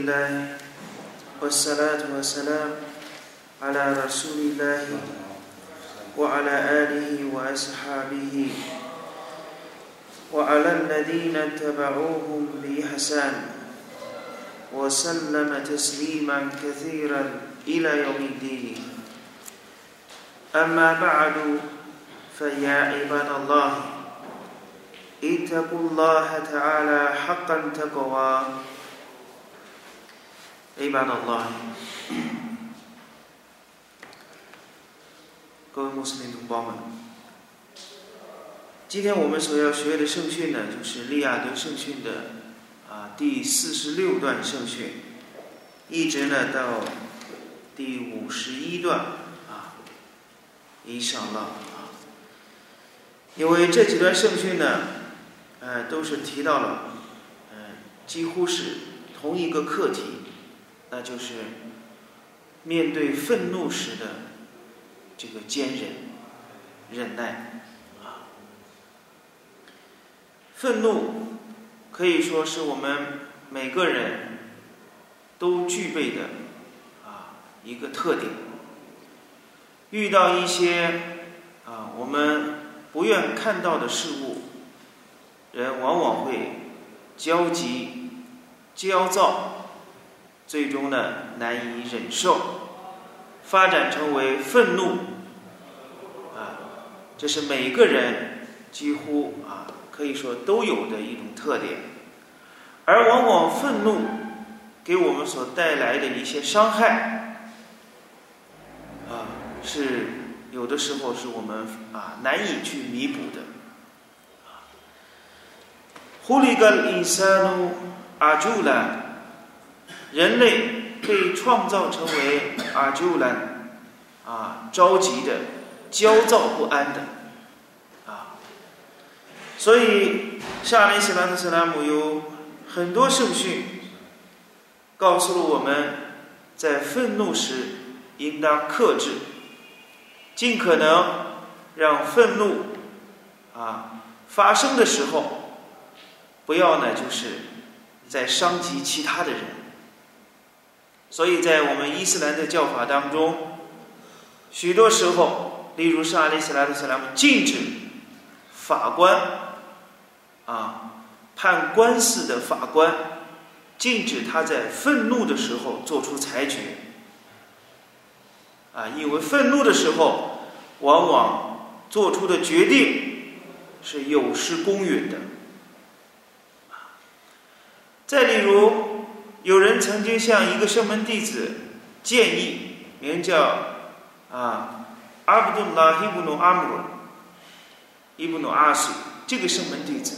لله والصلاة والسلام على رسول الله وعلى آله وأصحابه وعلى الذين اتبعوهم بإحسان وسلم تسليما كثيرا إلى يوم الدين. أما بعد فيا عباد الله اتقوا الله تعالى حقا تقوى عباد الله 各位穆斯林同胞们，今天我们所要学的圣训呢，就是利亚德圣训的啊第四十六段圣训，一直呢到第五十一段啊，以上了啊。因为这几段圣训呢，呃，都是提到了，呃，几乎是同一个课题， 那就是面对愤怒时的这个坚忍、忍耐啊。愤怒可以说是我们每个人都具备的啊一个特点。遇到一些啊我们不愿看到的事物，人往往会焦急、焦躁，最终呢难以忍受，发展成为愤怒。啊，这是每个人几乎啊可以说都有的一种特点，而往往愤怒给我们所带来的一些伤害，啊是。有的时候是我们啊难以去弥补的。狐狸跟伊萨努阿朱兰，人类被创造成为阿朱兰啊着急的、焦躁不安的啊。所以，下面斯兰特斯拉姆有很多圣训，告诉了我们在愤怒时应当克制。尽可能让愤怒啊发生的时候，不要呢，就是在伤及其他的人。所以在我们伊斯兰的教法当中，许多时候，例如是阿里斯拉的斯拉禁止法官啊判官司的法官禁止他在愤怒的时候做出裁决啊，因为愤怒的时候。往往做出的决定是有失公允的。再例如，有人曾经向一个圣门弟子建议，名叫啊阿卜杜拉伊布努阿姆伊布努阿什这个圣门弟子，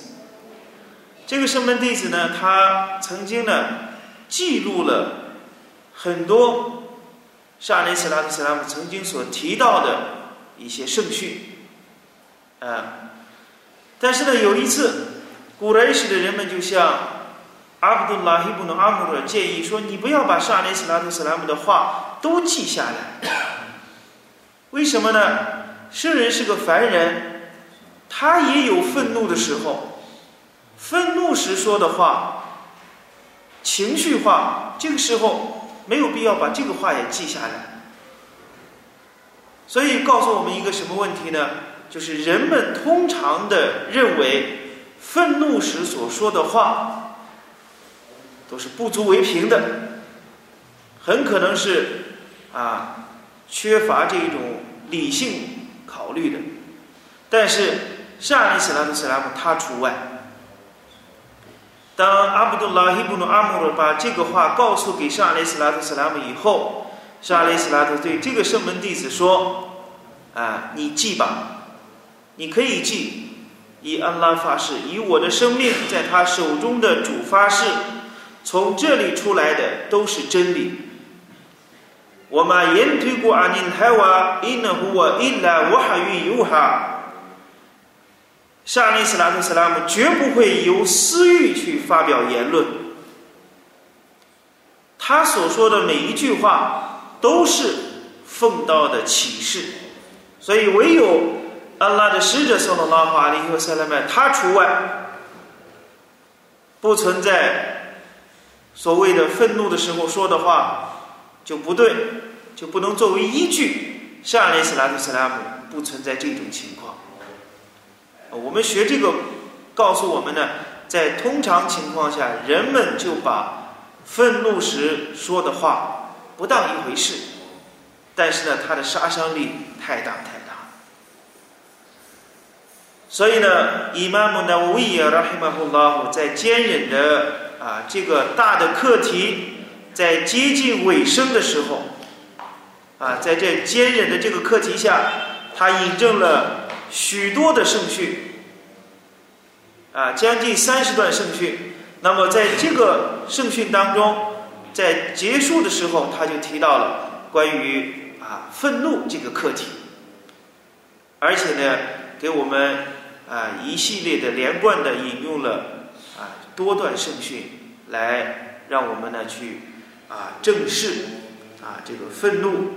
这个圣门弟子呢，他曾经呢记录了很多沙雷斯拉特斯拉姆曾经所提到的。一些圣训，啊，但是呢，有一次，古莱什的人们就向阿卜杜拉希布努阿姆尔建议说：“你不要把沙利斯拉特斯拉姆的话都记下来，为什么呢？圣人是个凡人，他也有愤怒的时候，愤怒时说的话，情绪化，这个时候没有必要把这个话也记下来。”所以告诉我们一个什么问题呢？就是人们通常的认为，愤怒时所说的话都是不足为凭的，很可能是啊缺乏这种理性考虑的。但是沙利斯拉特斯拉姆他除外。当阿卜杜拉希布努阿姆尔把这个话告诉给沙利斯拉特斯拉姆以后。沙雷斯拉特对这个圣门弟子说：“啊，你记吧，你可以记，以安拉发誓，以我的生命在他手中的主发誓，从这里出来的都是真理。我嘛言推过阿尼海瓦，因那乎我因来我还与有哈。沙利斯拉特斯拉姆绝不会由私欲去发表言论，他所说的每一句话。”都是奉道的启示，所以唯有安拉的使者（圣罗拉法里和塞勒曼）他除外，不存在所谓的愤怒的时候说的话就不对，就不能作为依据。上列斯拉图斯拉姆不存在这种情况。我们学这个告诉我们呢，在通常情况下，人们就把愤怒时说的话不当一回事，但是呢，它的杀伤力太大太大。所以呢，伊玛目纳乌伊尔拉希马胡拉在坚忍的啊这个大的课题在接近尾声的时候，啊，在这坚忍的这个课题下，他引证了。许多的圣训，啊，将近三十段圣训。那么在这个圣训当中，在结束的时候，他就提到了关于啊愤怒这个课题，而且呢，给我们啊一系列的连贯的引用了多段圣训，来让我们呢去啊正视啊这个愤怒。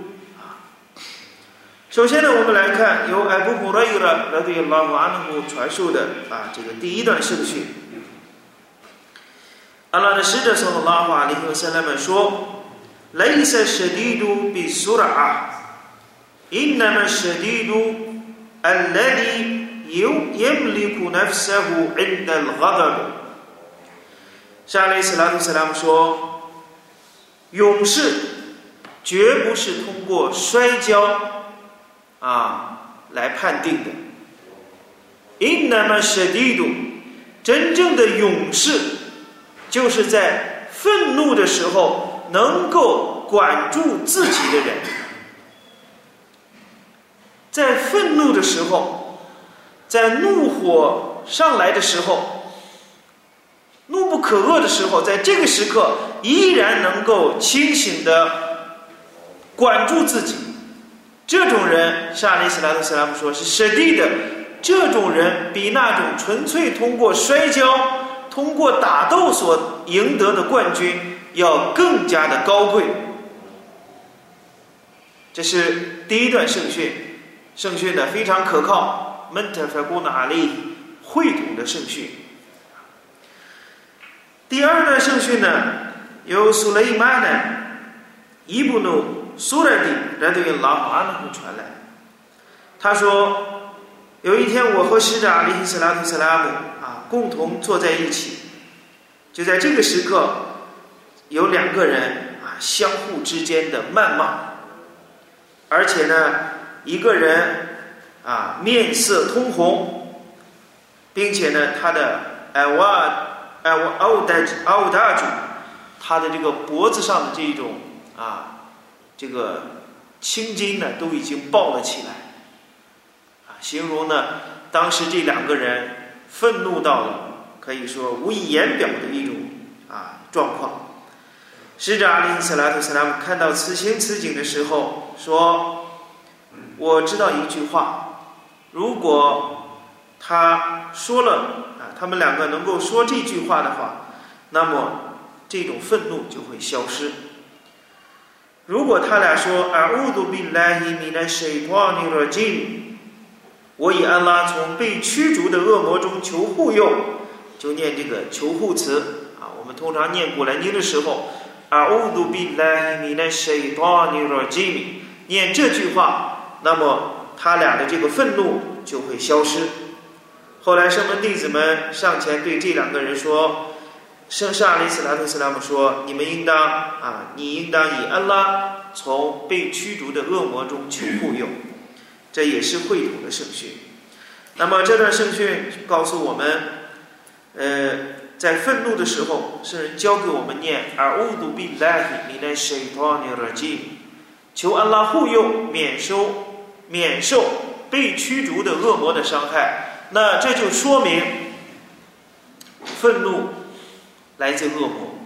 首先呢，我们来看由艾布·胡拉伊拉来对拉瓦努姆传授的啊这个第一段圣训。阿拉的使者说：“拉瓦里和塞拉们说，ليس الشديد بسرعة إنما الشديد الذي يملك نفسه عند الغضب。” 沙利斯拉图斯拉姆说：“勇士绝不是通过摔跤。”啊，来判定的。Innamashidu，真正的勇士，就是在愤怒的时候能够管住自己的人。在愤怒的时候，在怒火上来的时候，怒不可遏的时候，在这个时刻依然能够清醒的管住自己。这种人，沙利斯拉特斯拉姆说是舍地的。这种人比那种纯粹通过摔跤、通过打斗所赢得的冠军要更加的高贵。这是第一段圣训，圣训呢非常可靠。门特法古纳利会统的圣训。第二段圣训呢，由苏雷曼呢，伊布努。苏莱蒂来对拉阿那姆传来，他说：“有一天，我和使者阿里斯拉图斯拉姆啊共同坐在一起，就在这个时刻，有两个人啊相互之间的谩骂，而且呢，一个人啊面色通红，并且呢，他的艾瓦艾瓦奥达奥达主，他的这个脖子上的这种啊。”这个青筋呢都已经爆了起来，啊，形容呢当时这两个人愤怒到了可以说无以言表的一种啊状况。使者阿里斯拉特斯拉姆看到此情此景的时候说：“我知道一句话，如果他说了，他们两个能够说这句话的话，那么这种愤怒就会消失。”如果他俩说阿乌杜比拉伊米奈谁托尼罗金，我以安拉从被驱逐的恶魔中求护佑，就念这个求护词啊。我们通常念古兰经的时候，阿乌杜比拉伊米奈谁托尼罗金，念这句话，那么他俩的这个愤怒就会消失。后来圣门弟子们上前对这两个人说。圣沙利斯拉特斯拉姆说：“你们应当啊，你应当以安拉从被驱逐的恶魔中求护佑。”这也是会统的圣训。那么这段圣训告诉我们，呃，在愤怒的时候，圣人教给我们念“而乌杜比拉希米奈什托尼尔基”，求安拉护佑，免受免受被驱逐的恶魔的伤害。那这就说明愤怒。来自恶魔，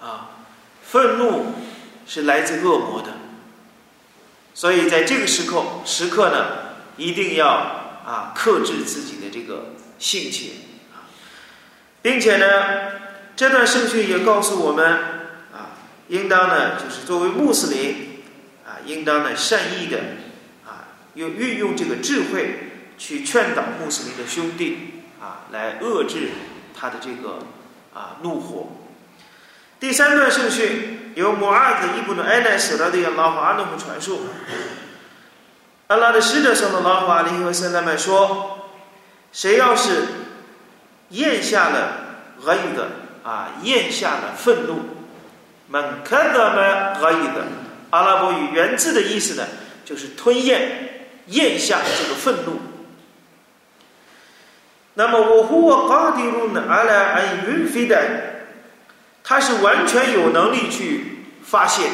啊，愤怒是来自恶魔的，所以在这个时刻时刻呢，一定要啊克制自己的这个性情，啊，并且呢，这段圣训也告诉我们啊，应当呢就是作为穆斯林啊，应当呢善意的啊，用运用这个智慧去劝导穆斯林的兄弟啊，来遏制他的这个。啊，怒火！第三段圣训由摩阿子伊布努埃奈斯拉的拉法阿努姆传述。阿拉的使者上的拉法阿里和圣拉曼说：“谁要是咽下了俄语的啊，咽下了愤怒，门看到吗？恶意的阿拉伯语原字的意思呢，就是吞咽、咽下这个愤怒。那么我呼我嘎迪鲁呢？阿拉安云飞的，他是完全有能力去发泄。”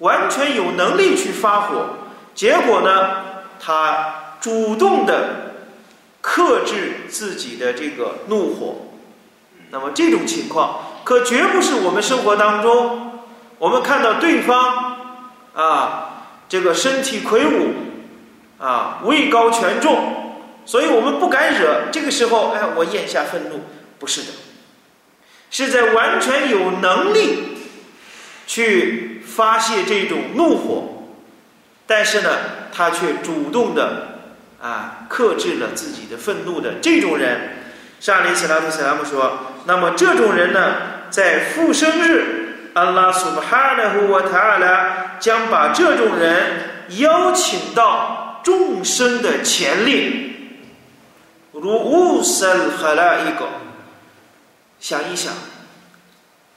完全有能力去发火，结果呢，他主动的克制自己的这个怒火。那么这种情况可绝不是我们生活当中，我们看到对方啊，这个身体魁梧啊，位高权重，所以我们不敢惹。这个时候，哎，我咽下愤怒，不是的，是在完全有能力去。发泄这种怒火，但是呢，他却主动的啊克制了自己的愤怒的这种人，沙里斯拉特斯拉姆说，那么这种人呢，在复生日，安拉苏巴哈纳胡瓦塔尔拉将把这种人邀请到众生的前列，如乌森哈拉一个，想一想，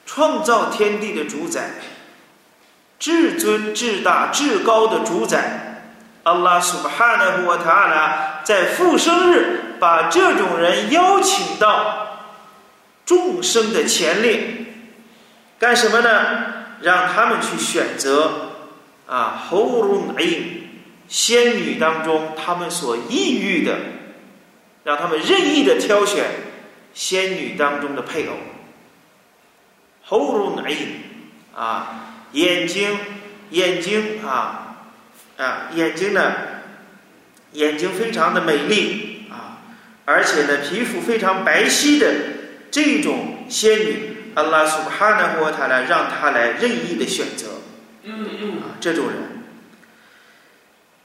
创造天地的主宰。至尊、至大、至高的主宰，阿拉苏巴哈纳布瓦塔拉，在复生日把这种人邀请到众生的前列，干什么呢？让他们去选择啊，侯鲁乃仙女当中他们所抑郁的，让他们任意的挑选仙女当中的配偶，侯鲁乃啊。眼睛，眼睛啊，啊，眼睛呢，眼睛非常的美丽啊，而且呢，皮肤非常白皙的这种仙女，阿拉苏哈纳和塔呢让他来任意的选择，啊，这种人，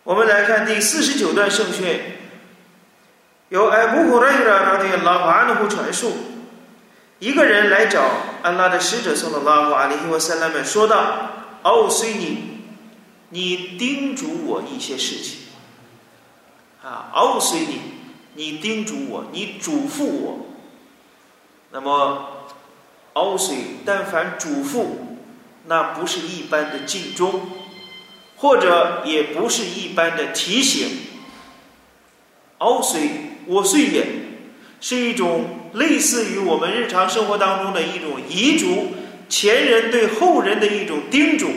我们来看第四十九段圣训，由艾布胡莱拉拉的拉法安努传述。一个人来找安拉的使者，送了拉法阿里希沃塞拉们说道：“哦，随你，你叮嘱我一些事情。啊，哦，随你，你叮嘱我，你嘱咐我。那么，哦，随但凡嘱咐，那不是一般的敬忠，或者也不是一般的提醒。哦，随我虽也是一种。”类似于我们日常生活当中的一种遗嘱，前人对后人的一种叮嘱。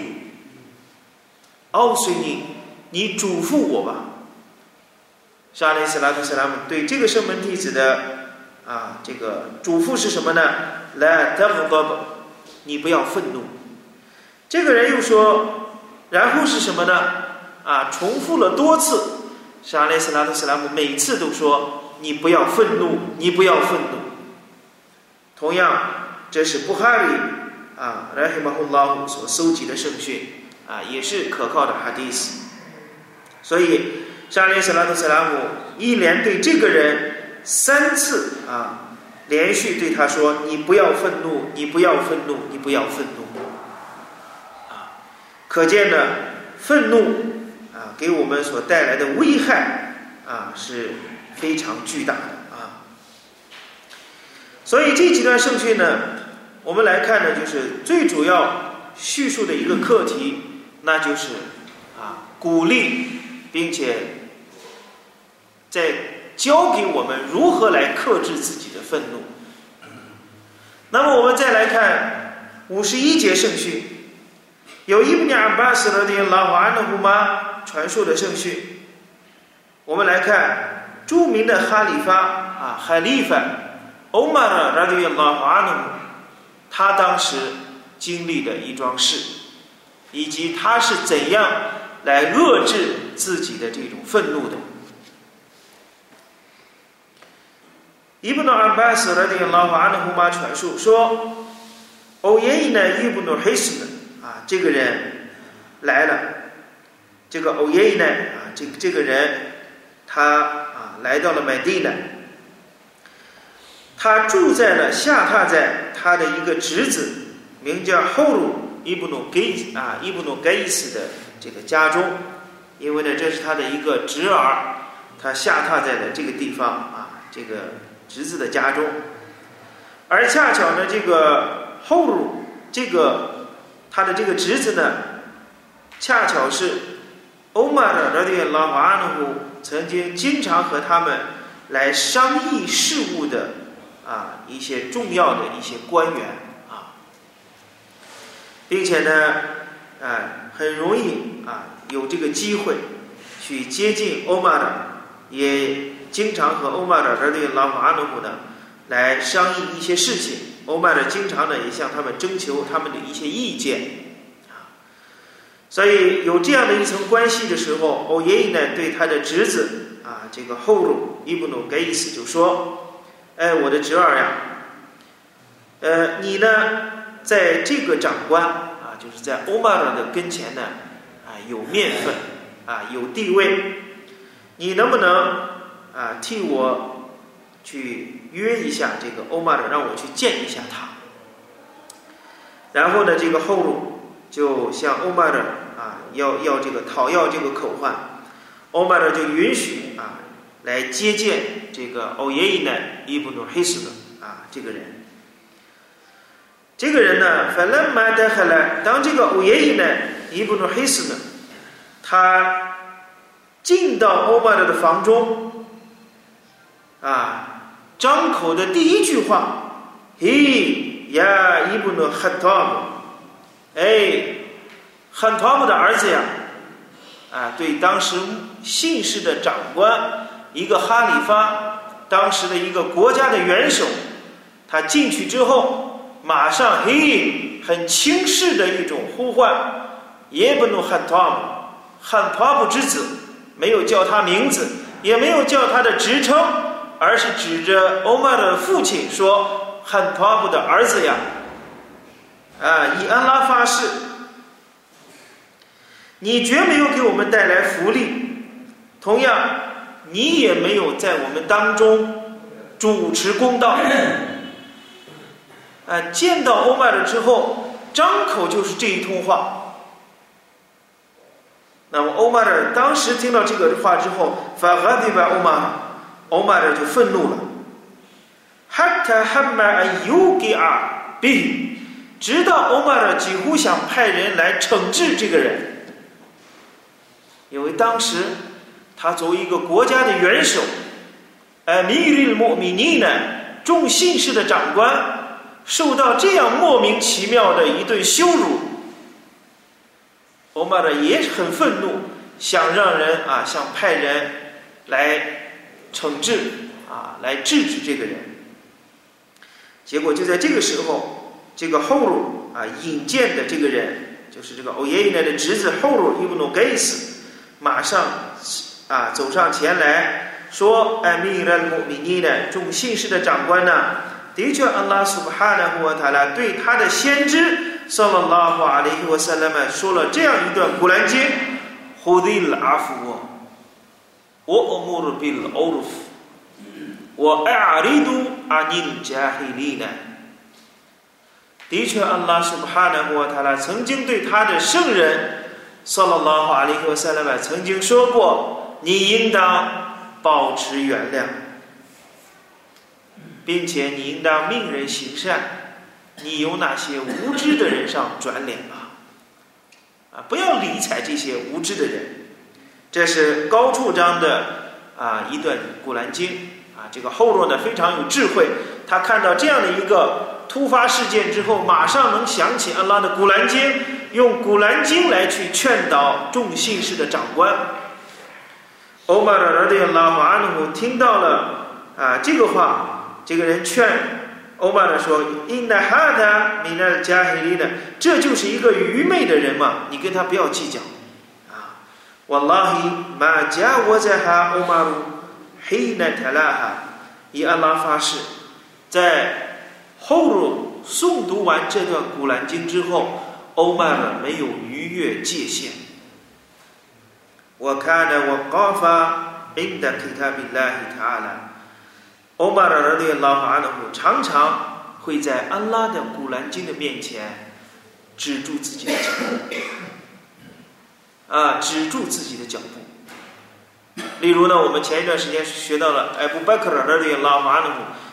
奥随你，你嘱咐我吧。沙利斯拉特斯拉姆对这个圣门弟子的啊，这个嘱咐是什么呢？来，德夫哥哥，你不要愤怒。这个人又说，然后是什么呢？啊，重复了多次。沙利斯拉特斯拉姆每次都说，你不要愤怒，你不要愤怒。同样，这是布哈里啊，拉希马洪拉姆所搜集的圣训啊，也是可靠的哈迪斯。所以，沙利斯拉特·斯拉姆一连对这个人三次啊，连续对他说：“你不要愤怒，你不要愤怒，你不要愤怒。”啊，可见呢，愤怒啊，给我们所带来的危害啊，是非常巨大的啊。所以这几段圣训呢，我们来看呢，就是最主要叙述的一个课题，那就是啊，鼓励，并且在教给我们如何来克制自己的愤怒。那么我们再来看五十一节圣训，有伊布尼尔巴斯勒的拉瓦安的姑妈传授的圣训。我们来看著名的哈里发啊，哈利法。欧玛尔拉迪亚拉哈努，他当时经历的一桩事，以及他是怎样来遏制自己的这种愤怒的。伊布努阿巴斯拉迪亚拉哈努妈传述说，欧耶伊呢伊布努黑斯呢啊，这个人来了，这个欧耶伊呢啊，这这个人他来到了麦地呢。他住在了下榻在他的一个侄子，名叫后鲁伊布努盖啊伊布努盖斯的这个家中，因为呢这是他的一个侄儿，他下榻在了这个地方啊这个侄子的家中，而恰巧呢这个后鲁这个他的这个侄子呢，恰巧是欧玛的拉迪拉瓦安努曾经经常和他们来商议事务的。啊，一些重要的一些官员啊，并且呢，啊，很容易啊有这个机会去接近欧玛的，也经常和欧玛的这对老马努姆呢来商议一些事情。欧玛的经常呢也向他们征求他们的一些意见，所以有这样的一层关系的时候，欧爷爷呢对他的侄子啊这个后鲁伊布努盖伊斯就说。哎，我的侄儿呀，呃，你呢，在这个长官啊，就是在欧玛尔的跟前呢，啊，有面分，啊，有地位，你能不能啊，替我去约一下这个欧玛尔，让我去见一下他？然后呢，这个后路就向欧玛尔，要要这个讨要这个口唤，欧玛尔就允许啊。来接见这个欧耶伊呢伊布努黑斯的啊这个人，这个人呢，反正买的后来，当这个欧耶伊呢伊布努黑斯呢，他进到欧巴勒的房中，啊，张口的第一句话，嘿呀伊布努汉托姆，哎，汉托姆的儿子呀，啊，对当时姓氏的长官。一个哈里发，当时的一个国家的元首，他进去之后，马上嘿，很轻视的一种呼唤，耶布努汉托姆，汉托姆之子，没有叫他名字，也没有叫他的职称，而是指着欧玛的父亲说：“汉托姆的儿子呀，啊，以安拉发誓，你绝没有给我们带来福利，同样。”你也没有在我们当中主持公道，啊！见到欧麦尔之后，张口就是这一通话。那么欧麦尔当时听到这个话之后，法哈迪巴欧麦尔，欧麦尔就愤怒了。哈特哈麦尔尤给尔比，直到欧麦尔几乎想派人来惩治这个人，因为当时。他作为一个国家的元首，呃，米利莫米尼呢，众姓氏的长官，受到这样莫名其妙的一顿羞辱，欧玛的也很愤怒，想让人啊，想派人来惩治啊，来制止这个人。结果就在这个时候，这个后路啊引荐的这个人，就是这个欧耶伊奈的侄子后路伊布努盖斯，马上。啊，走上前来说：“艾米尔穆米尼的众信士的长官呢？的确，安拉苏巴哈纳胡塔拉对他的先知萨拉拉法阿里和萨拉曼说了这样一段古兰经：胡迪阿夫我，我穆鲁比尔欧鲁夫，我艾阿里都阿尼加黑利呢？的确，安拉苏巴哈纳胡塔拉曾经对他的圣人萨拉拉法阿里和萨拉曼曾经说过。”你应当保持原谅，并且你应当命人行善，你由那些无知的人上转脸吧，啊，不要理睬这些无知的人。这是高处章的啊一段古兰经啊，这个后落呢非常有智慧，他看到这样的一个突发事件之后，马上能想起安拉的古兰经，用古兰经来去劝导众信士的长官。欧玛的儿子拉法阿努听到了啊这个话，这个人劝欧玛的说：“因那哈达米那加黑利呢，这就是一个愚昧的人嘛，你跟他不要计较啊。”瓦拉希马加我在哈欧玛鲁黑那塔拉哈，以安拉发誓，在后入诵读完这段古兰经之后，欧玛尔没有逾越界限。我看了我高发，印的 كتاب الله تعالى， 欧巴尔的拉法安的常常会在安拉的古兰经的面前止住自己的脚步，啊，止住自己的脚步。例如呢，我们前一段时间学到了艾布·贝克尔的拉法安的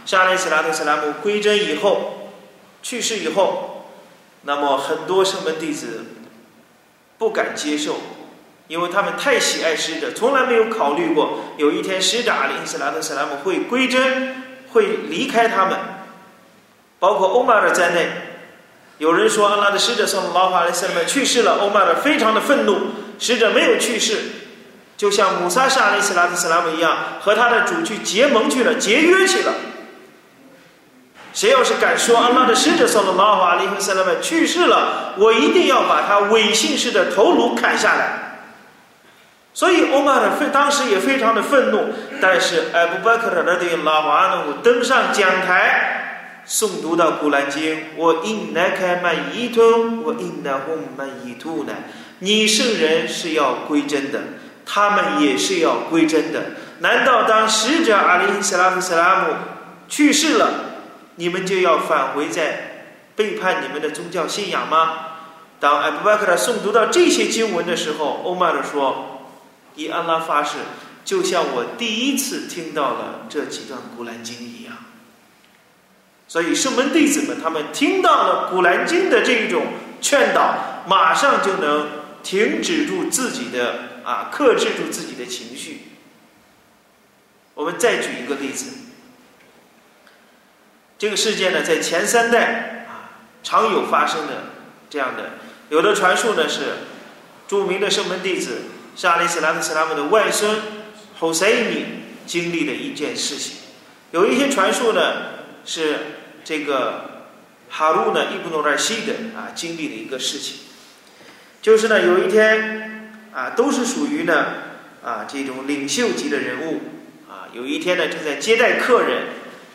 沙利斯拉特·斯拉姆归真以后，去世以后，那么很多圣门弟子不敢接受。因为他们太喜爱使者，从来没有考虑过有一天使者阿里·斯拉特·斯拉姆会归真，会离开他们。包括欧马尔在内，有人说阿拉的使者从拉法阿里·斯拉姆去世了，欧马尔非常的愤怒。使者没有去世，就像姆萨沙阿里·斯拉特·斯拉姆一样，和他的主去结盟去了，结约去了。谁要是敢说阿拉的使者从拉瓦阿里·斯拉姆去世了，我一定要把他伪信士的头颅砍下来。所以，欧玛尔非当时也非常的愤怒。但是，艾布巴克尔的拉瓦阿努登上讲台，诵读到古兰经：“我因来开曼伊图，我因来红曼伊图呢。你圣人是要归真的，他们也是要归真的。难道当使者阿里·斯拉夫·斯拉姆去世了，你们就要返回在背叛你们的宗教信仰吗？”当艾布巴克尔诵读到这些经文的时候，欧玛尔说。以安拉发誓，就像我第一次听到了这几段古兰经一样。所以圣门弟子们，他们听到了古兰经的这一种劝导，马上就能停止住自己的啊，克制住自己的情绪。我们再举一个例子，这个事件呢，在前三代啊常有发生的这样的，有的传述呢是著名的圣门弟子。是阿里斯拉特斯拉姆的外孙侯赛米经历的一件事情。有一些传述呢，是这个哈鲁呢伊布诺尔西的啊经历的一个事情。就是呢，有一天啊，都是属于呢啊这种领袖级的人物啊。有一天呢，正在接待客人，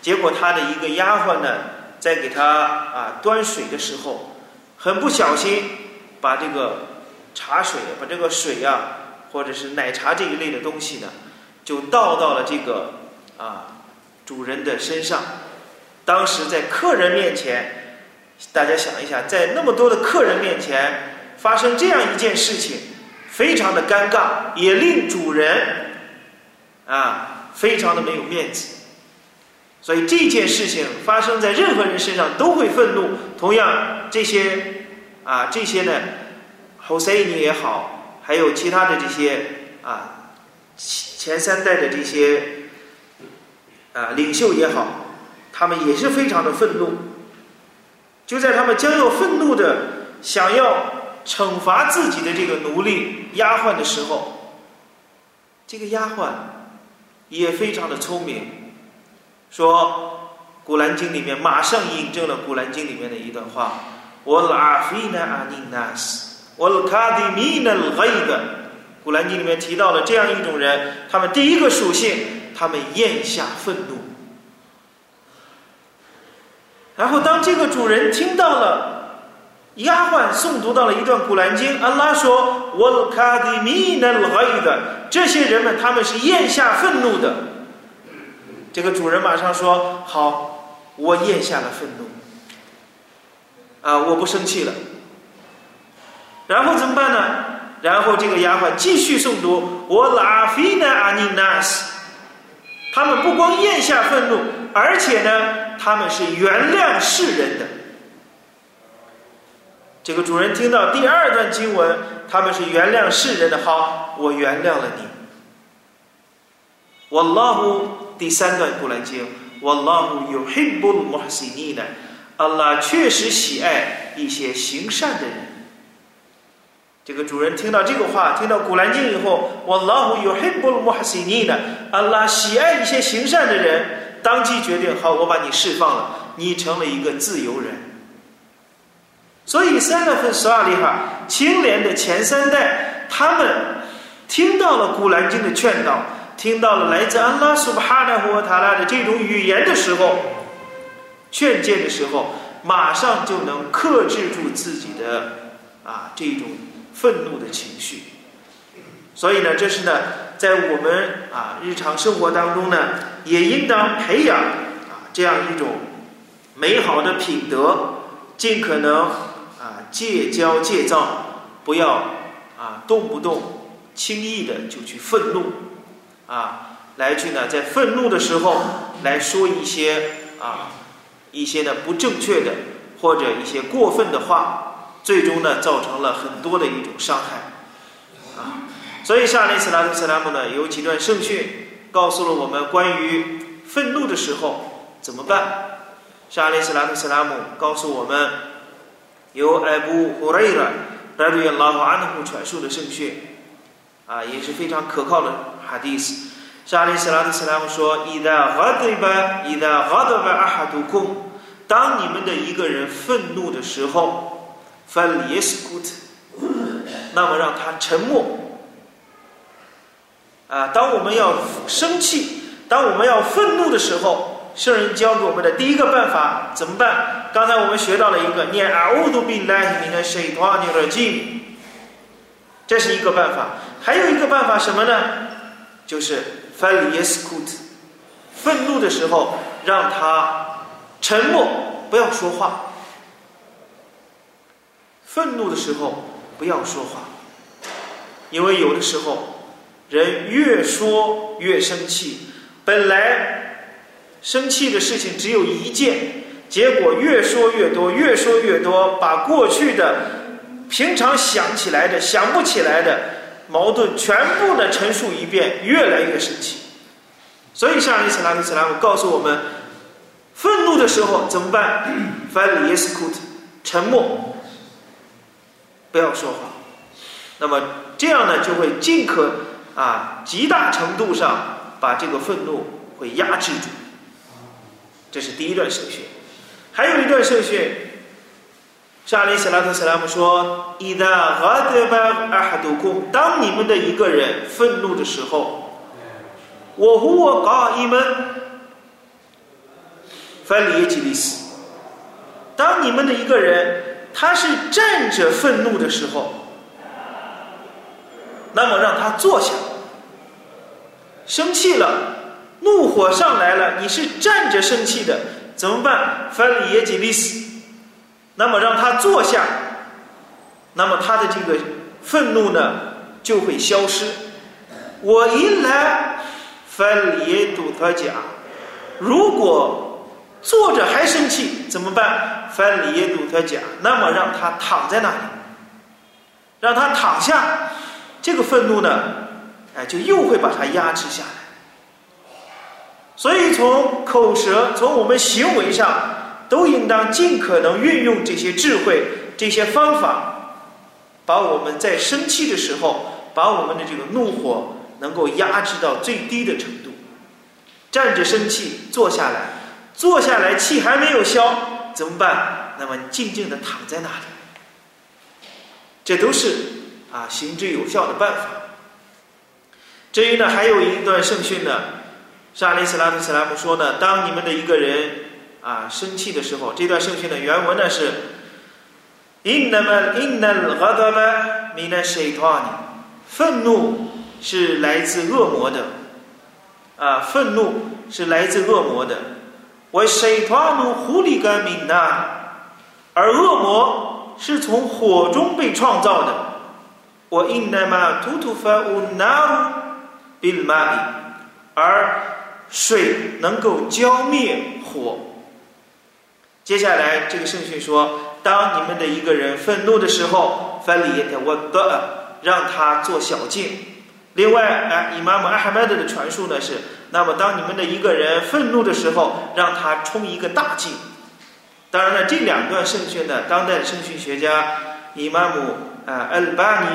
结果他的一个丫鬟呢，在给他啊端水的时候，很不小心把这个茶水，把这个水呀。或者是奶茶这一类的东西呢，就倒到了这个啊主人的身上。当时在客人面前，大家想一下，在那么多的客人面前发生这样一件事情，非常的尴尬，也令主人啊非常的没有面子。所以这件事情发生在任何人身上都会愤怒。同样，这些啊这些呢，侯赛尼也好。还有其他的这些啊，前三代的这些啊领袖也好，他们也是非常的愤怒。就在他们将要愤怒的想要惩罚自己的这个奴隶丫鬟的时候，这个丫鬟也非常的聪明，说《古兰经》里面马上印证了《古兰经》里面的一段话：“我拉菲那阿尼纳斯。”我卡迪米那黑的，古兰经里面提到了这样一种人，他们第一个属性，他们咽下愤怒。然后当这个主人听到了丫鬟诵读到了一段古兰经，安拉说：“我卡迪米那黑的，这些人们他们是咽下愤怒的。”这个主人马上说：“好，我咽下了愤怒，啊，我不生气了。”然后怎么办呢？然后这个丫鬟继续诵读：“我拉菲呢阿尼纳斯。”他们不光咽下愤怒，而且呢，他们是原谅世人的。这个主人听到第二段经文，他们是原谅世人的。好，我原谅了你。我拉呼第三段古兰经，我拉呼有黑布穆哈西尼的，阿拉确实喜爱一些行善的人。这个主人听到这个话，听到古兰经以后，我老虎有黑布鲁穆哈西尼呢，阿拉喜爱一些行善的人，当即决定好，我把你释放了，你成了一个自由人。所以三月份十二里哈清廉的前三代，他们听到了古兰经的劝导，听到了来自安拉苏巴哈纳胡塔拉的这种语言的时候，劝诫的时候，马上就能克制住自己的啊这种。愤怒的情绪，所以呢，这是呢在我们啊日常生活当中呢，也应当培养啊这样一种美好的品德，尽可能啊戒骄戒躁，不要啊动不动轻易的就去愤怒啊，来去呢在愤怒的时候来说一些啊一些呢不正确的或者一些过分的话，最终呢造成了很多的一种伤害。啊所以，沙利斯拉特斯拉姆呢有几段圣训，告诉了我们关于愤怒的时候怎么办。沙利斯拉特斯拉姆告诉我们，由艾布胡雷拉拉杜亚拉哈安德姆传述的圣训，啊，也是非常可靠的哈迪斯。沙利斯拉特斯拉姆说：“伊达哈德巴，伊达哈德巴阿哈杜空，当你们的一个人愤怒的时候，翻耶斯库特，那么让他沉默。”啊，当我们要生气，当我们要愤怒的时候，圣人教给我们的第一个办法怎么办？刚才我们学到了一个念阿乌杜比来米的谁托尼尔经，这是一个办法。还有一个办法什么呢？就是翻里耶斯库特，愤怒的时候让他沉默，不要说话。愤怒的时候不要说话，因为有的时候。人越说越生气，本来生气的事情只有一件，结果越说越多，越说越多，把过去的平常想起来的、想不起来的矛盾全部的陈述一遍，越来越生气。所以，上一次拉克斯拉姆告诉我们，愤怒的时候怎么办？翻里斯库特，沉默，不要说话。那么这样呢，就会尽可。啊，极大程度上把这个愤怒会压制住，这是第一段圣训。还有一段圣训，沙利斯拉特斯拉姆说：“伊达哈德巴阿哈杜库，当你们的一个人愤怒的时候，我和我告你们，翻里耶吉利斯。当你们的一个人他是站着愤怒的时候。”那么让他坐下，生气了，怒火上来了，你是站着生气的，怎么办？翻里耶吉利斯，那么让他坐下，那么他的这个愤怒呢就会消失。我一来翻里耶杜特甲，如果坐着还生气怎么办？翻里耶杜特甲，那么让他躺在那里，让他躺下。这个愤怒呢，哎，就又会把它压制下来。所以从口舌，从我们行为上，都应当尽可能运用这些智慧、这些方法，把我们在生气的时候，把我们的这个怒火能够压制到最低的程度。站着生气，坐下来，坐下来气还没有消，怎么办？那么静静的躺在那里，这都是。啊，行之有效的办法。至于呢，还有一段圣训呢，沙利斯拉特斯拉姆说呢，当你们的一个人啊生气的时候，这段圣训的原文呢是：“Innama innal ghadaba min ash-shaytan。”愤怒是来自恶魔的，啊，愤怒是来自恶魔的。我 shaytanu khuliqa min nar，而恶魔是从火中被创造的。我因那么突突发乌那乌比玛里，而水能够浇灭火。接下来这个圣训说：当你们的一个人愤怒的时候，翻里也得我的，让他做小静。另外，哎，伊玛目阿哈迈德的传述呢是：那么当你们的一个人愤怒的时候，让他冲一个大静。当然了，这两段圣训呢，当代的圣训学家伊玛目啊艾巴尼。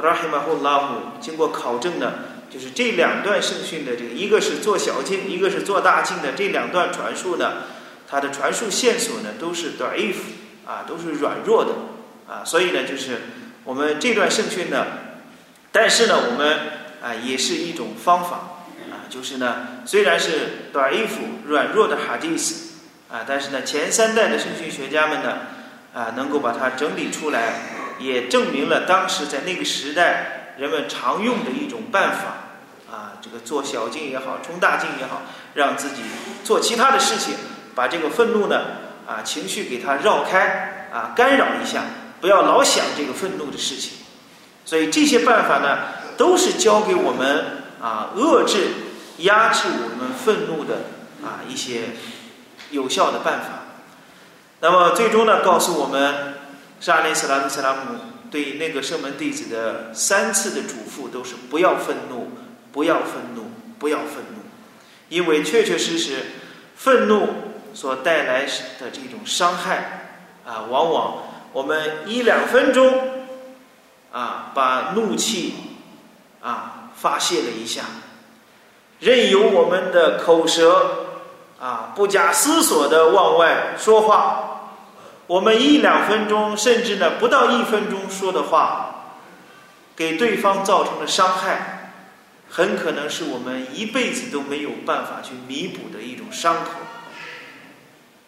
拉希马胡拉姆经过考证呢，就是这两段圣训的这个，一个是做小经，一个是做大经的这两段传述呢，它的传输线索呢都是短 if 啊，都是软弱的啊，所以呢，就是我们这段圣训呢，但是呢，我们啊也是一种方法啊，就是呢，虽然是短 if 软弱的哈迪斯啊，但是呢，前三代的圣训学家们呢啊，能够把它整理出来。也证明了当时在那个时代人们常用的一种办法啊这个做小经也好，冲大经也好，让自己做其他的事情，把这个愤怒呢啊情绪给它绕开啊，干扰一下，不要老想这个愤怒的事情。所以这些办法呢，都是教给我们啊遏制、压制我们愤怒的啊一些有效的办法。那么最终呢，告诉我们，沙利斯拉特·斯拉姆对那个圣门弟子的三次的嘱咐都是不要愤怒。不要愤怒，不要愤怒，因为确确实实，愤怒所带来的这种伤害啊，往往我们一两分钟啊，把怒气啊发泄了一下，任由我们的口舌啊不假思索的往外说话，我们一两分钟，甚至呢不到一分钟说的话，给对方造成的伤害。很可能是我们一辈子都没有办法去弥补的一种伤口，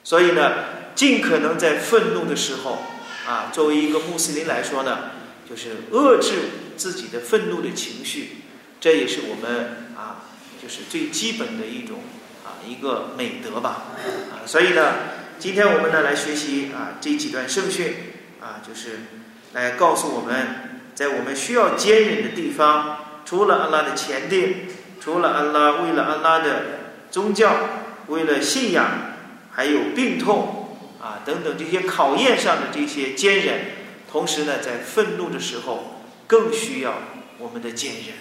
所以呢，尽可能在愤怒的时候，啊，作为一个穆斯林来说呢，就是遏制自己的愤怒的情绪，这也是我们啊，就是最基本的一种啊一个美德吧，啊，所以呢，今天我们呢来学习啊这几段圣训，啊，就是来告诉我们在我们需要坚忍的地方。除了安拉的前定，除了安拉为了安拉的宗教，为了信仰，还有病痛啊等等这些考验上的这些坚忍，同时呢，在愤怒的时候更需要我们的坚忍。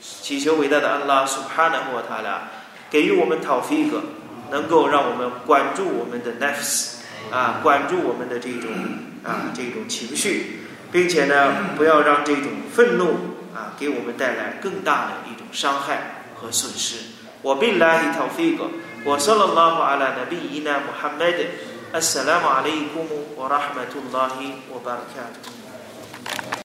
祈求伟大的安拉苏哈纳霍塔拉给予我们讨菲格，能够让我们管住我们的 nafs 啊，管住我们的这种啊这种情绪，并且呢，不要让这种愤怒。啊，给我们带来更大的一种伤害和损失。我并来一套飞哥，我说了拉法阿拉的利益呢，穆罕默德，阿萨拉